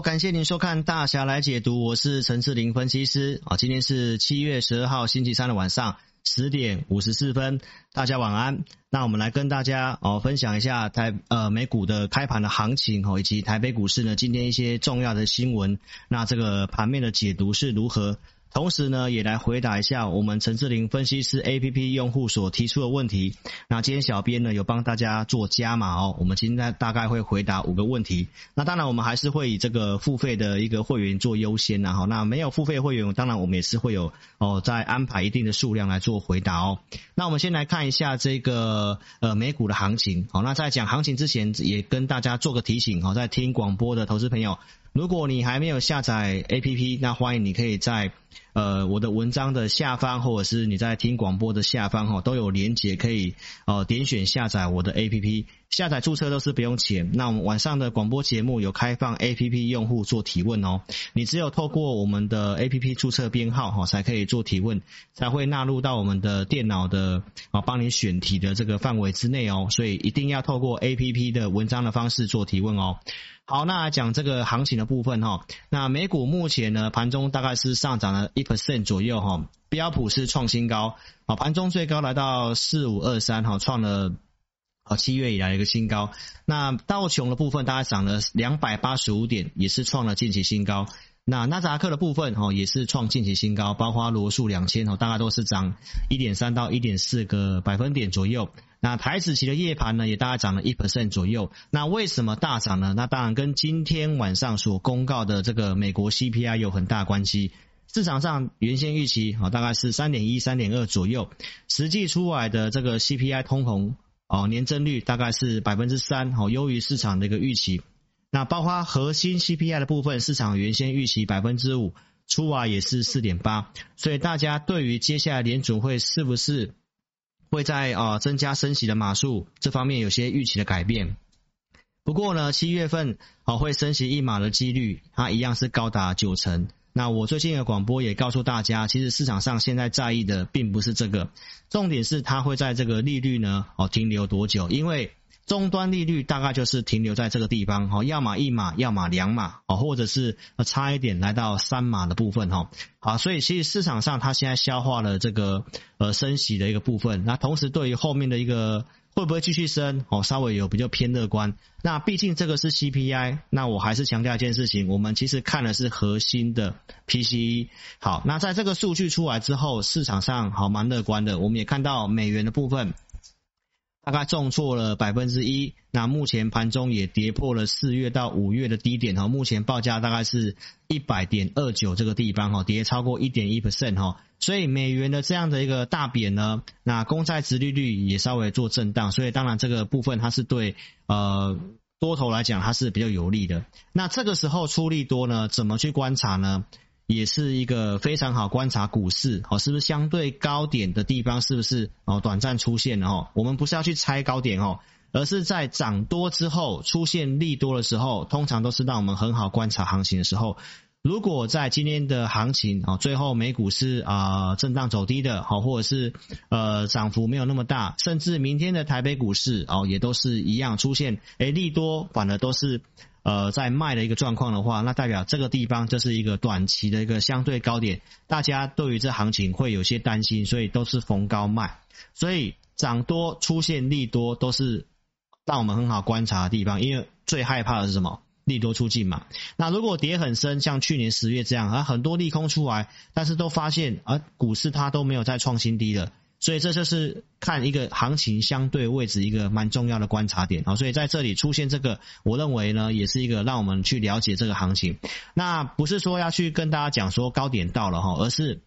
感谢您收看大侠来解读，我是陈志林分析师啊。今天是七月十二号星期三的晚上十点五十四分，大家晚安。那我们来跟大家哦分享一下台呃美股的开盘的行情哦，以及台北股市呢今天一些重要的新闻。那这个盘面的解读是如何？同时呢，也来回答一下我们陈志霖分析师 APP 用户所提出的问题。那今天小编呢有帮大家做加码哦，我们今天大概会回答五个问题。那当然我们还是会以这个付费的一个会员做优先然后，那没有付费会员，当然我们也是会有哦，再安排一定的数量来做回答哦。那我们先来看一下这个呃美股的行情。好，那在讲行情之前，也跟大家做个提醒哦，在听广播的投资朋友。如果你还没有下载 APP，那欢迎你可以在呃我的文章的下方，或者是你在听广播的下方哈，都有连接可以呃点选下载我的 APP。下载注册都是不用钱。那我们晚上的广播节目有开放 APP 用户做提问哦。你只有透过我们的 APP 注册编号哈，才可以做提问，才会纳入到我们的电脑的啊帮你选题的这个范围之内哦。所以一定要透过 APP 的文章的方式做提问哦。好，那讲这个行情的部分哈。那美股目前呢，盘中大概是上涨了一 percent 左右哈。标普是创新高啊，盘中最高来到四五二三哈，创了啊七月以来一个新高。那道琼的部分大概涨了两百八十五点，也是创了近期新高。那纳斯达克的部分哈，也是创近期新高，包括罗素两千哈，大概都是涨一点三到一点四个百分点左右。那台子期的夜盘呢，也大概涨了一 percent 左右。那为什么大涨呢？那当然跟今天晚上所公告的这个美国 CPI 有很大关系。市场上原先预期啊，大概是三点一、三点二左右，实际出来的这个 CPI 通膨哦，年增率大概是百分之三，好，优于市场的一个预期。那包括核心 CPI 的部分，市场原先预期百分之五，出来也是四点八。所以大家对于接下来联准会是不是？会在啊增加升息的码数这方面有些预期的改变，不过呢，七月份啊会升息一码的几率，它一样是高达九成。那我最近的广播也告诉大家，其实市场上现在在意的并不是这个，重点是它会在这个利率呢哦停留多久，因为。终端利率大概就是停留在这个地方，哈，要么一码，要么两码，哦，或者是差一点来到三码的部分，哈，好，所以其实市场上它现在消化了这个呃升息的一个部分，那同时对于后面的一个会不会继续升，哦，稍微有比较偏乐观。那毕竟这个是 CPI，那我还是强调一件事情，我们其实看的是核心的 PCE。好，那在这个数据出来之后，市场上好蛮乐观的，我们也看到美元的部分。大概重挫了百分之一，那目前盘中也跌破了四月到五月的低点哈，目前报价大概是一百点二九这个地方哈，跌超过一点一 percent 哈，所以美元的这样的一个大贬呢，那公债殖利率也稍微做震荡，所以当然这个部分它是对呃多头来讲它是比较有利的，那这个时候出利多呢，怎么去观察呢？也是一个非常好观察股市，哦，是不是相对高点的地方，是不是哦短暂出现了哦？我们不是要去猜高点哦，而是在涨多之后出现利多的时候，通常都是让我们很好观察行情的时候。如果在今天的行情啊，最后美股是啊震荡走低的，好，或者是呃涨幅没有那么大，甚至明天的台北股市哦也都是一样出现，诶利多反而都是。呃，在卖的一个状况的话，那代表这个地方就是一个短期的一个相对高点，大家对于这行情会有些担心，所以都是逢高卖。所以涨多出现利多都是让我们很好观察的地方，因为最害怕的是什么？利多出尽嘛。那如果跌很深，像去年十月这样，啊很多利空出来，但是都发现啊股市它都没有再创新低了。所以这就是看一个行情相对位置一个蛮重要的观察点啊，所以在这里出现这个，我认为呢，也是一个让我们去了解这个行情。那不是说要去跟大家讲说高点到了哈，而是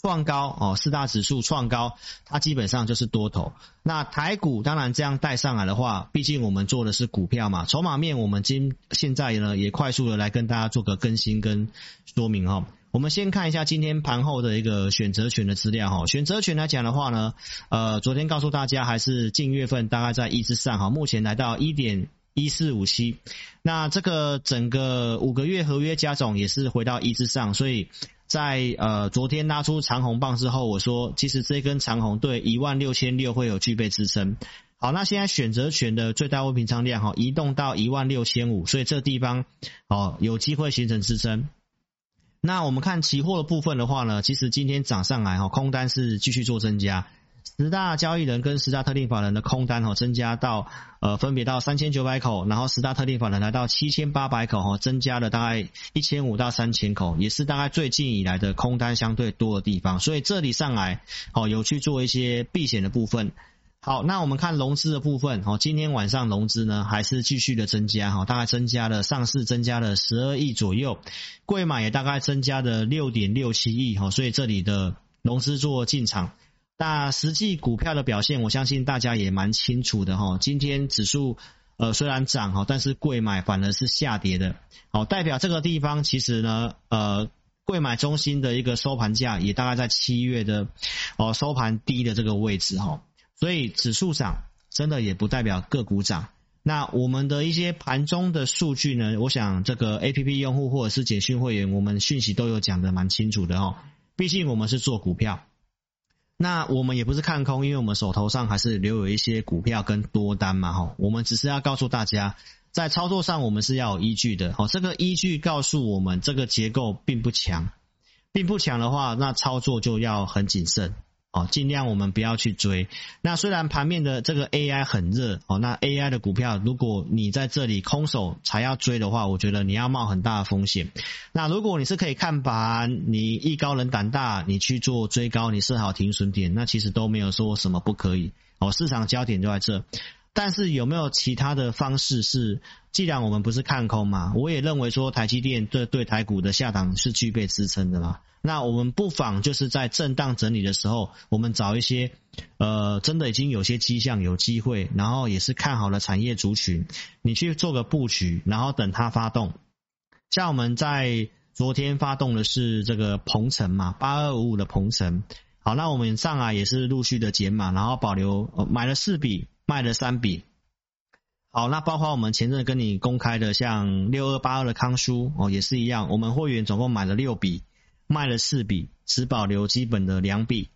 创高哦，四大指数创高，它基本上就是多头。那台股当然这样带上来的话，毕竟我们做的是股票嘛，筹码面我们今现在呢也快速的来跟大家做个更新跟说明哈。我们先看一下今天盘后的一个选择权的资料哈，选择权来讲的话呢，呃，昨天告诉大家还是近月份大概在一之上哈，目前来到一点一四五七，那这个整个五个月合约加总也是回到一之上，所以在呃昨天拉出长红棒之后，我说其实这根长红对一万六千六会有具备支撑。好，那现在选择权的最大未平仓量哈，移动到一万六千五，所以这地方哦有机会形成支撑。那我们看期货的部分的话呢，其实今天涨上来哈，空单是继续做增加。十大交易人跟十大特定法人的空单哈，增加到呃分别到三千九百口，然后十大特定法人来到七千八百口哈，增加了大概一千五到三千口，也是大概最近以来的空单相对多的地方，所以这里上来哦有去做一些避险的部分。好，那我们看融资的部分哦，今天晚上融资呢还是继续的增加哈，大概增加了上市增加了十二亿左右，贵买也大概增加了六点六七亿哈，所以这里的融资做进场。那实际股票的表现，我相信大家也蛮清楚的哈。今天指数呃虽然涨哈，但是贵买反而是下跌的，好，代表这个地方其实呢呃贵买中心的一个收盘价也大概在七月的哦收盘低的这个位置哈。所以指数涨真的也不代表个股涨。那我们的一些盘中的数据呢，我想这个 APP 用户或者是简讯会员，我们讯息都有讲得蛮清楚的哦。毕竟我们是做股票，那我们也不是看空，因为我们手头上还是留有一些股票跟多单嘛哈。我们只是要告诉大家，在操作上我们是要有依据的哦。这个依据告诉我们，这个结构并不强，并不强的话，那操作就要很谨慎。哦，尽量我们不要去追。那虽然盘面的这个 AI 很热哦，那 AI 的股票，如果你在这里空手才要追的话，我觉得你要冒很大的风险。那如果你是可以看盘，你艺高人胆大，你去做追高，你设好停损点，那其实都没有说什么不可以。哦，市场焦点就在这。但是有没有其他的方式是？既然我们不是看空嘛，我也认为说台积电对对台股的下档是具备支撑的嘛。那我们不妨就是在震荡整理的时候，我们找一些呃真的已经有些迹象有机会，然后也是看好了产业族群，你去做个布局，然后等它发动。像我们在昨天发动的是这个鹏程嘛，八二五五的鹏程。好，那我们上来也是陆续的减码，然后保留买了四笔。卖了三笔，好，那包括我们前阵跟你公开的，像六二八二的康舒哦，也是一样，我们会员总共买了六笔，卖了四笔，只保留基本的两笔。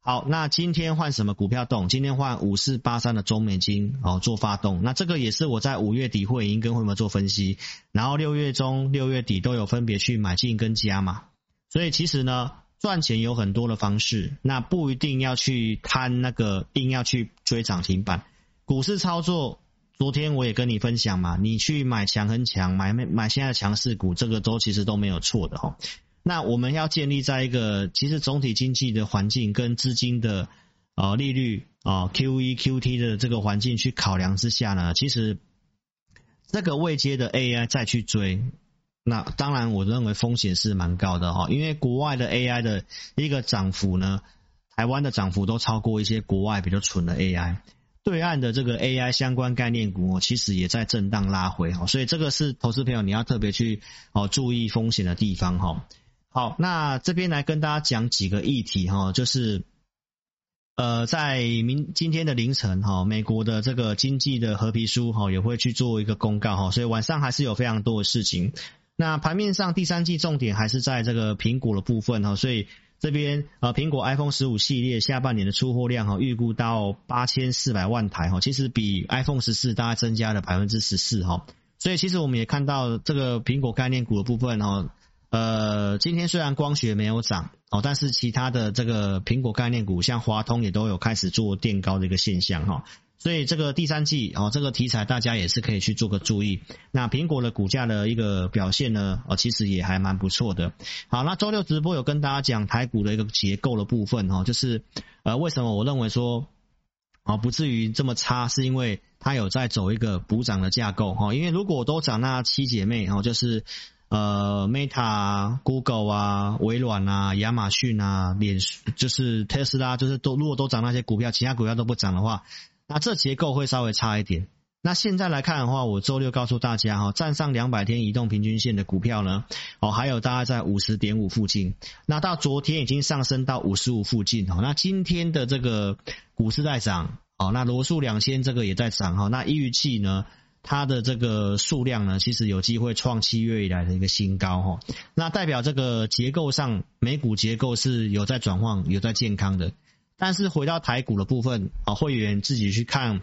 好，那今天换什么股票动？今天换五四八三的中美金哦做发动，那这个也是我在五月底会已经跟会员做分析，然后六月中、六月底都有分别去买进跟加码，所以其实呢。赚钱有很多的方式，那不一定要去贪那个，硬要去追涨停板。股市操作，昨天我也跟你分享嘛，你去买强很强，买买现在的强势股，这个都其实都没有错的哈。那我们要建立在一个其实总体经济的环境跟资金的呃利率啊 QE QT 的这个环境去考量之下呢，其实这个未接的 AI 再去追。那当然，我认为风险是蛮高的哈，因为国外的 AI 的一个涨幅呢，台湾的涨幅都超过一些国外比较蠢的 AI，对岸的这个 AI 相关概念股哦其实也在震荡拉回哈，所以这个是投资朋友你要特别去哦注意风险的地方哈。好，那这边来跟大家讲几个议题哈，就是呃，在明今天的凌晨哈，美国的这个经济的合皮书哈也会去做一个公告哈，所以晚上还是有非常多的事情。那盘面上第三季重点还是在这个苹果的部分哈，所以这边呃苹果 iPhone 十五系列下半年的出货量哈预估到八千四百万台哈，其实比 iPhone 十四大概增加了百分之十四哈，所以其实我们也看到这个苹果概念股的部分哈，呃今天虽然光学没有涨哦，但是其他的这个苹果概念股像华通也都有开始做垫高的一个现象哈。所以这个第三季哦，这个题材大家也是可以去做个注意。那苹果的股价的一个表现呢，哦，其实也还蛮不错的。好，那周六直播有跟大家讲台股的一个结构的部分哈，就是呃，为什么我认为说哦不至于这么差，是因为它有在走一个补涨的架构哈。因为如果都涨那七姐妹哈，就是呃 Meta、Google 啊、微软啊、亚马逊啊、脸就是特斯拉，就是都如果都涨那些股票，其他股票都不涨的话。那这结构会稍微差一点。那现在来看的话，我周六告诉大家哈，站上两百天移动平均线的股票呢，哦，还有大概在五十点五附近。那到昨天已经上升到五十五附近哈。那今天的这个股市在涨，哦，那罗素两千这个也在涨哈。那预期呢，它的这个数量呢，其实有机会创七月以来的一个新高哈。那代表这个结构上，美股结构是有在转换，有在健康的。但是回到台股的部分啊，会员自己去看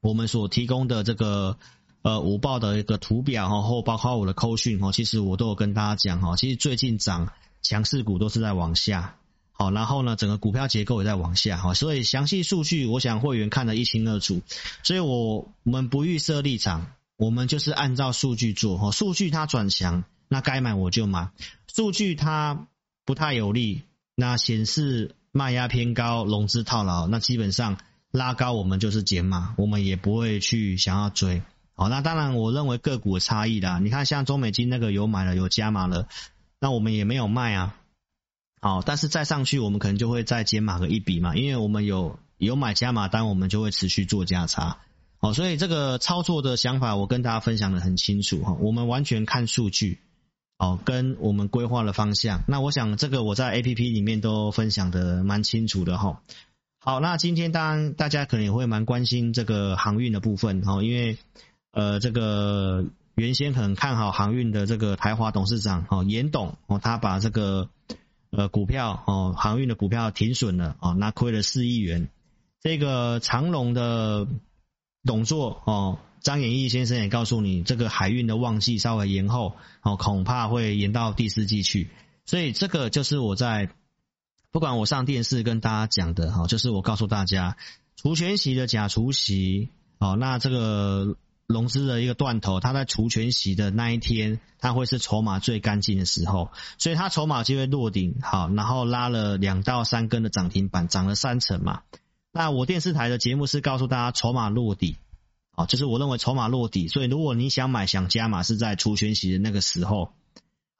我们所提供的这个呃午报的一个图表哈，或包括我的扣讯哈，其实我都有跟大家讲哈，其实最近涨强势股都是在往下，好，然后呢，整个股票结构也在往下哈，所以详细数据我想会员看得一清二楚，所以我我们不预设立场，我们就是按照数据做哈，数据它转强，那该买我就买，数据它不太有利，那显示卖压偏高，融资套牢，那基本上。拉高我们就是减码，我们也不会去想要追。好，那当然我认为个股的差异啦。你看像中美金那个有买了有加码了，那我们也没有卖啊。好，但是再上去我们可能就会再减码个一笔嘛，因为我们有有买加码单，我们就会持续做价差。好，所以这个操作的想法我跟大家分享的很清楚哈，我们完全看数据，哦，跟我们规划的方向。那我想这个我在 APP 里面都分享的蛮清楚的哈。好，那今天当然大家可能也会蛮关心这个航运的部分哈，因为呃这个原先很看好航运的这个台华董事长哦严董哦，他把这个呃股票哦航运的股票停损了哦，那亏了四亿元。这个长荣的董座哦张延义先生也告诉你，这个海运的旺季稍微延后哦，恐怕会延到第四季去。所以这个就是我在。不管我上电视跟大家讲的哈，就是我告诉大家，除权息的假除息，哦，那这个融资的一个断头，它在除权息的那一天，它会是筹码最干净的时候，所以它筹码就会落顶，好，然后拉了两到三根的涨停板，涨了三成嘛。那我电视台的节目是告诉大家筹码落底，啊，就是我认为筹码落底，所以如果你想买想加码，是在除权息的那个时候。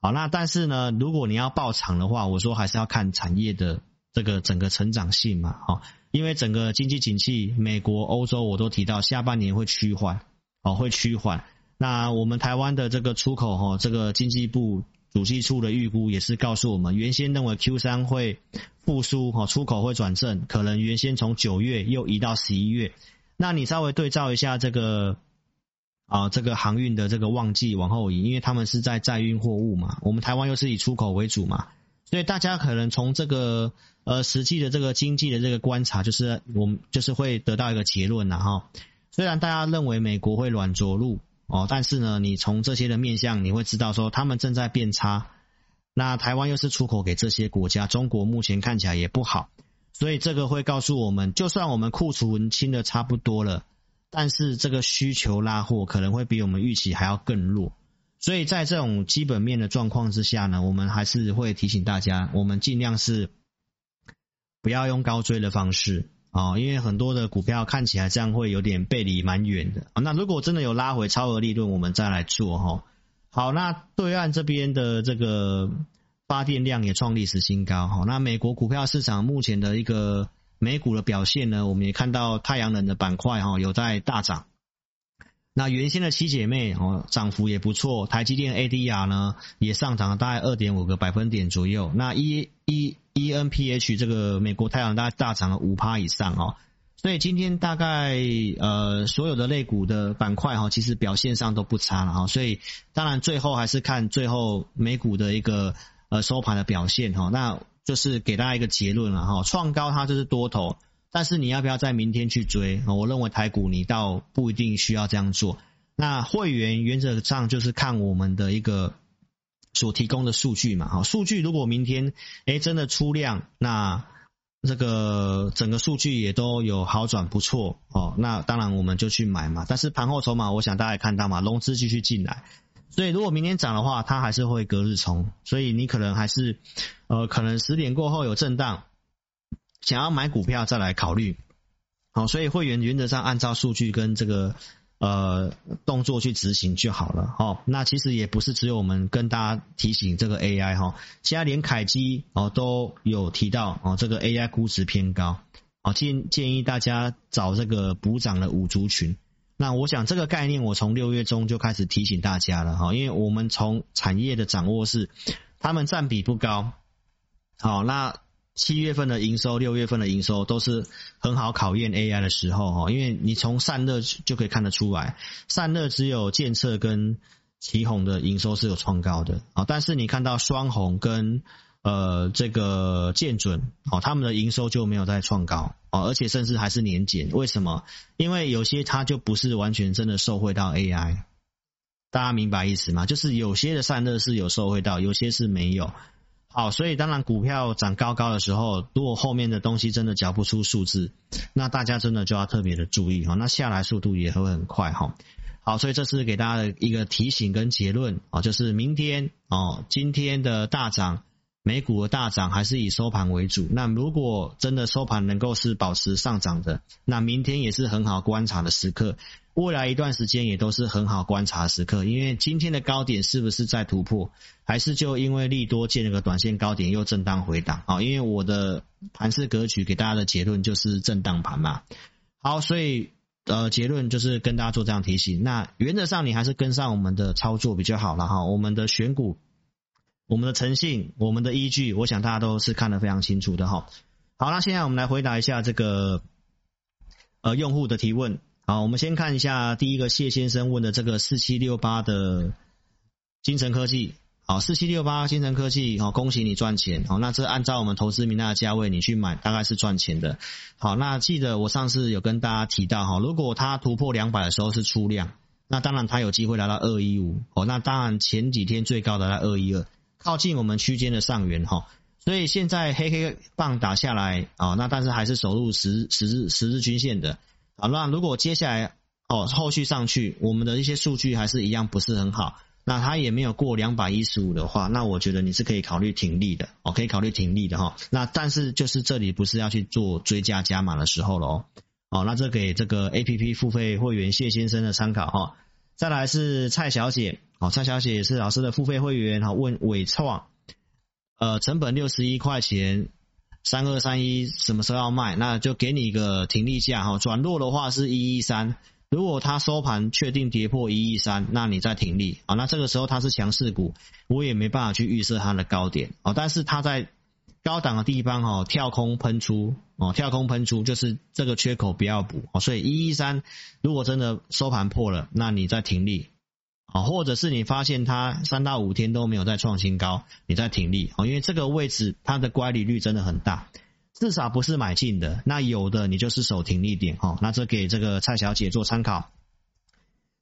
好，那但是呢，如果你要爆场的话，我说还是要看产业的这个整个成长性嘛，好，因为整个经济景气，美国、欧洲我都提到下半年会趋缓，哦，会趋缓。那我们台湾的这个出口，哈，这个经济部主计处的预估也是告诉我们，原先认为 Q 三会复苏，哈，出口会转正，可能原先从九月又移到十一月。那你稍微对照一下这个。啊，这个航运的这个旺季往后移，因为他们是在载运货物嘛，我们台湾又是以出口为主嘛，所以大家可能从这个呃实际的这个经济的这个观察，就是我们就是会得到一个结论了哈。虽然大家认为美国会软着陆哦，但是呢，你从这些的面向，你会知道说他们正在变差。那台湾又是出口给这些国家，中国目前看起来也不好，所以这个会告诉我们，就算我们库存清的差不多了。但是这个需求拉货可能会比我们预期还要更弱，所以在这种基本面的状况之下呢，我们还是会提醒大家，我们尽量是不要用高追的方式啊，因为很多的股票看起来这样会有点背离蛮远的啊。那如果真的有拉回超额利润，我们再来做哈。好，那对岸这边的这个发电量也创历史新高哈。那美国股票市场目前的一个。美股的表现呢，我们也看到太阳能的板块哈有在大涨。那原先的七姐妹哦涨幅也不错，台积电 ADR 呢也上涨了大概二点五个百分点左右。那 E E E N P H 这个美国太阳大概大涨了五趴以上哦。所以今天大概呃所有的类股的板块哈其实表现上都不差了哈。所以当然最后还是看最后美股的一个呃收盘的表现哈。那就是给大家一个结论了哈，创高它就是多头，但是你要不要在明天去追？我认为台股你倒不一定需要这样做。那会员原则上就是看我们的一个所提供的数据嘛，哈，数据如果明天诶真的出量，那这个整个数据也都有好转不错哦，那当然我们就去买嘛。但是盘后筹码，我想大家也看到嘛，融资继续进来。所以，如果明天涨的话，它还是会隔日冲，所以你可能还是，呃，可能十点过后有震荡，想要买股票再来考虑。好，所以会员原则上按照数据跟这个呃动作去执行就好了。好，那其实也不是只有我们跟大家提醒这个 AI 哈，现在连凯基哦都有提到哦，这个 AI 估值偏高，好，建建议大家找这个补涨的五族群。那我想这个概念，我从六月中就开始提醒大家了哈，因为我们从产业的掌握是，他们占比不高，好，那七月份的营收、六月份的营收都是很好考验 AI 的时候哈，因为你从散热就可以看得出来，散热只有建测跟奇鋐的营收是有创高的啊，但是你看到双红跟呃这个建准哦，他们的营收就没有再创高哦，而且甚至还是年减。为什么？因为有些它就不是完全真的受惠到 AI，大家明白意思吗？就是有些的散热是有受惠到，有些是没有。好，所以当然股票涨高高的时候，如果后面的东西真的缴不出数字，那大家真的就要特别的注意哈，那下来速度也会很快哈。好，所以这是给大家的一个提醒跟结论啊，就是明天哦，今天的大涨，美股的大涨还是以收盘为主。那如果真的收盘能够是保持上涨的，那明天也是很好观察的时刻。未来一段时间也都是很好观察的时刻，因为今天的高点是不是在突破，还是就因为利多见了个短线高点又震荡回档啊？因为我的盘势格局给大家的结论就是震荡盘嘛。好，所以呃结论就是跟大家做这样提醒。那原则上你还是跟上我们的操作比较好了哈。我们的选股、我们的诚信、我们的依据，我想大家都是看得非常清楚的哈。好，那现在我们来回答一下这个呃用户的提问。好，我们先看一下第一个谢先生问的这个四七六八的金城科技。好，四七六八金城科技，好，恭喜你赚钱。好，那这按照我们投资名单的价位，你去买大概是赚钱的。好，那记得我上次有跟大家提到，哈，如果它突破两百的时候是出量，那当然它有机会来到二一五。哦，那当然前几天最高的在二一二，靠近我们区间的上缘哈。所以现在黑黑棒打下来，啊，那但是还是守住十十日十日均线的。好，那如果接下来哦，后续上去，我们的一些数据还是一样不是很好，那它也没有过两百一十五的话，那我觉得你是可以考虑停利的哦，可以考虑停利的哈。那但是就是这里不是要去做追加加码的时候了哦。哦，那这给这个 APP 付费会员谢先生的参考哈。再来是蔡小姐，好，蔡小姐也是老师的付费会员哈，问伟创，呃，成本六十一块钱。三二三一什么时候要卖？那就给你一个停利价哈。转弱的话是一一三，如果它收盘确定跌破一一三，那你再停利啊。那这个时候它是强势股，我也没办法去预测它的高点哦。但是它在高档的地方哈，跳空喷出哦，跳空喷出就是这个缺口不要补。所以一一三如果真的收盘破了，那你再停利。啊，或者是你发现它三到五天都没有再创新高，你再挺立啊，因为这个位置它的乖离率真的很大，至少不是买进的，那有的你就是守停利点哈，那这给这个蔡小姐做参考。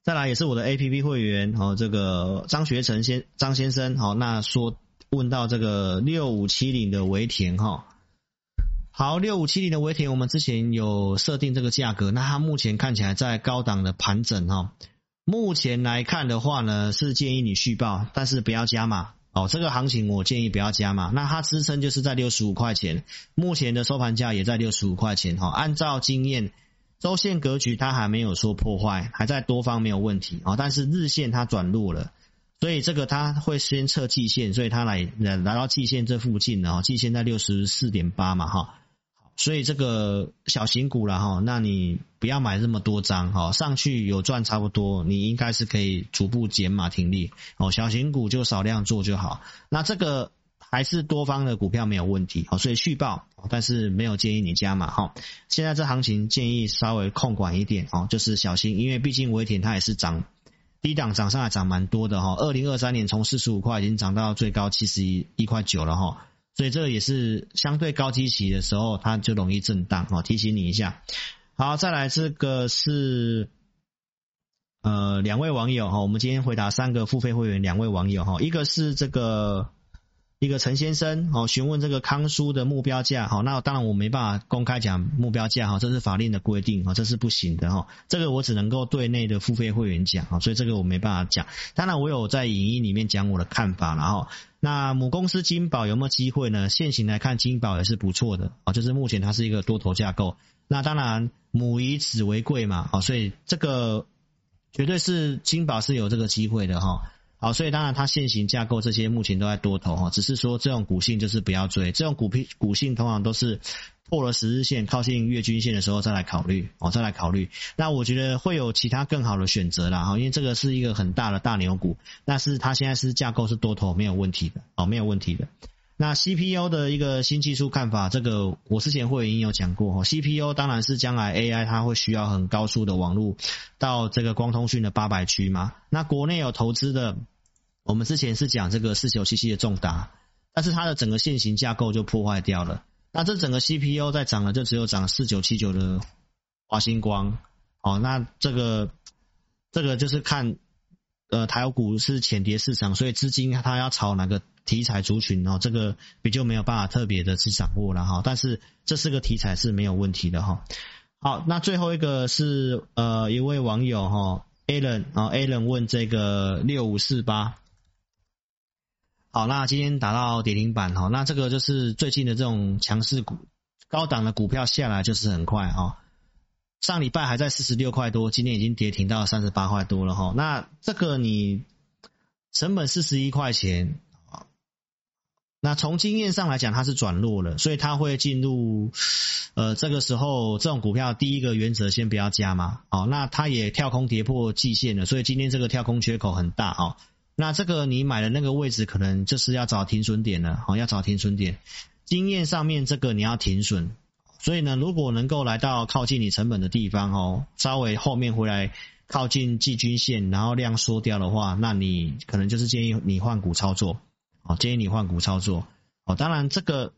再来也是我的 APP 会员哦，这个张学成先张先生好，那说问到这个六五七零的微田哈，好，六五七零的微田我们之前有设定这个价格，那它目前看起来在高档的盘整哈。目前来看的话呢，是建议你续报，但是不要加码哦。这个行情我建议不要加码。那它支撑就是在六十五块钱，目前的收盘价也在六十五块钱哈。按照经验，周线格局它还没有说破坏，还在多方没有问题啊。但是日线它转弱了，所以这个它会先测季线，所以它来来来到季线这附近了，季线在六十四点八嘛哈。所以这个小型股了哈，那你不要买这么多张哈，上去有赚差不多，你应该是可以逐步减码停利哦。小型股就少量做就好。那这个还是多方的股票没有问题，所以续报，但是没有建议你加码哈。现在这行情建议稍微控管一点哦，就是小心，因为毕竟微田它也是涨低档涨上来涨蛮多的哈。二零二三年从四十五块已经涨到最高七十一一块九了哈。所以这个也是相对高基期的时候，它就容易震荡哦。提醒你一下。好，再来这个是呃两位网友哈，我们今天回答三个付费会员两位网友哈，一个是这个一个陈先生哦，询问这个康叔的目标价好，那当然我没办法公开讲目标价哈，这是法令的规定哈，这是不行的哈，这个我只能够对内的付费会员讲啊，所以这个我没办法讲。当然我有在影音里面讲我的看法，然后。那母公司金宝有没有机会呢？现行来看，金宝也是不错的啊，就是目前它是一个多头架构。那当然母以子为贵嘛，啊，所以这个绝对是金宝是有这个机会的哈。好，所以当然它现行架构这些目前都在多头哈，只是说这种股性就是不要追，这种股票股性通常都是。破了十日线，靠近月均线的时候再来考虑哦，再来考虑。那我觉得会有其他更好的选择啦哈，因为这个是一个很大的大牛股，那是它现在是架构是多头，没有问题的哦，没有问题的。那 CPU 的一个新技术看法，这个我之前会已经有讲过哈，CPU 当然是将来 AI 它会需要很高速的网络到这个光通讯的八百区嘛。那国内有投资的，我们之前是讲这个四九七七的重达。但是它的整个线型架构就破坏掉了。那这整个 CPU 在涨了，就只有涨四九七九的华星光。哦，那这个这个就是看呃台股是浅跌市场，所以资金它要炒哪个题材族群哦，这个比较没有办法特别的去掌握了哈。但是这四个题材是没有问题的哈。好，那最后一个是呃一位网友哈 Alan 啊 Alan 问这个六五四八。好，那今天打到跌停板哈，那这个就是最近的这种强势股，高档的股票下来就是很快哈。上礼拜还在四十六块多，今天已经跌停到三十八块多了哈。那这个你成本四十一块钱，那从经验上来讲，它是转弱了，所以它会进入呃这个时候这种股票第一个原则先不要加嘛。好，那它也跳空跌破季线了，所以今天这个跳空缺口很大啊。那这个你买的那个位置，可能就是要找停损点了，好，要找停损点。经验上面这个你要停损，所以呢，如果能够来到靠近你成本的地方哦，稍微后面回来靠近季均线，然后量缩掉的话，那你可能就是建议你换股操作，哦，建议你换股操作。哦，当然这个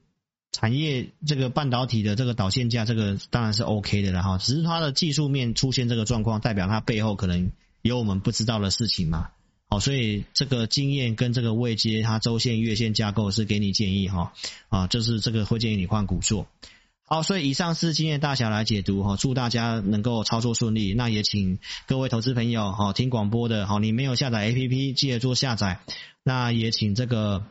产业这个半导体的这个导线价，这个当然是 OK 的了哈，只是它的技术面出现这个状况，代表它背后可能有我们不知道的事情嘛。好，所以这个经验跟这个位阶，它周线、月线架构是给你建议哈，啊，就是这个会建议你换股做。好，所以以上是经验大侠来解读哈，祝大家能够操作顺利。那也请各位投资朋友哈，听广播的哈，你没有下载 APP，记得做下载。那也请这个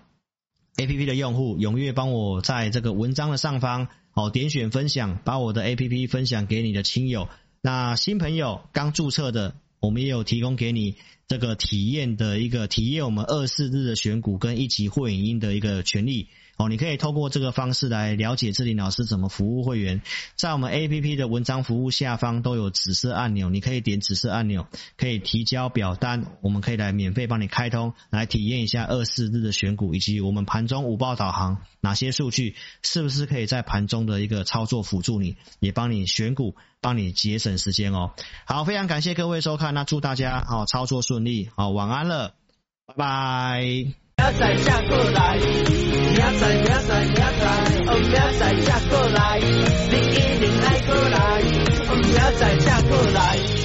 APP 的用户踊跃帮我在这个文章的上方好点选分享，把我的 APP 分享给你的亲友。那新朋友刚注册的，我们也有提供给你。这个体验的一个体验，我们二四日的选股跟一级会影音的一个权利哦，你可以透过这个方式来了解志霖老师怎么服务会员，在我们 APP 的文章服务下方都有紫色按钮，你可以点紫色按钮，可以提交表单，我们可以来免费帮你开通，来体验一下二四日的选股，以及我们盘中午报导航哪些数据是不是可以在盘中的一个操作辅助你，也帮你选股。帮你节省时间哦。好，非常感谢各位收看，那祝大家好操作顺利，好晚安了，拜拜。明仔才过来，明仔明仔明仔，哦明仔才过来，你一定爱过来，哦明仔才过来。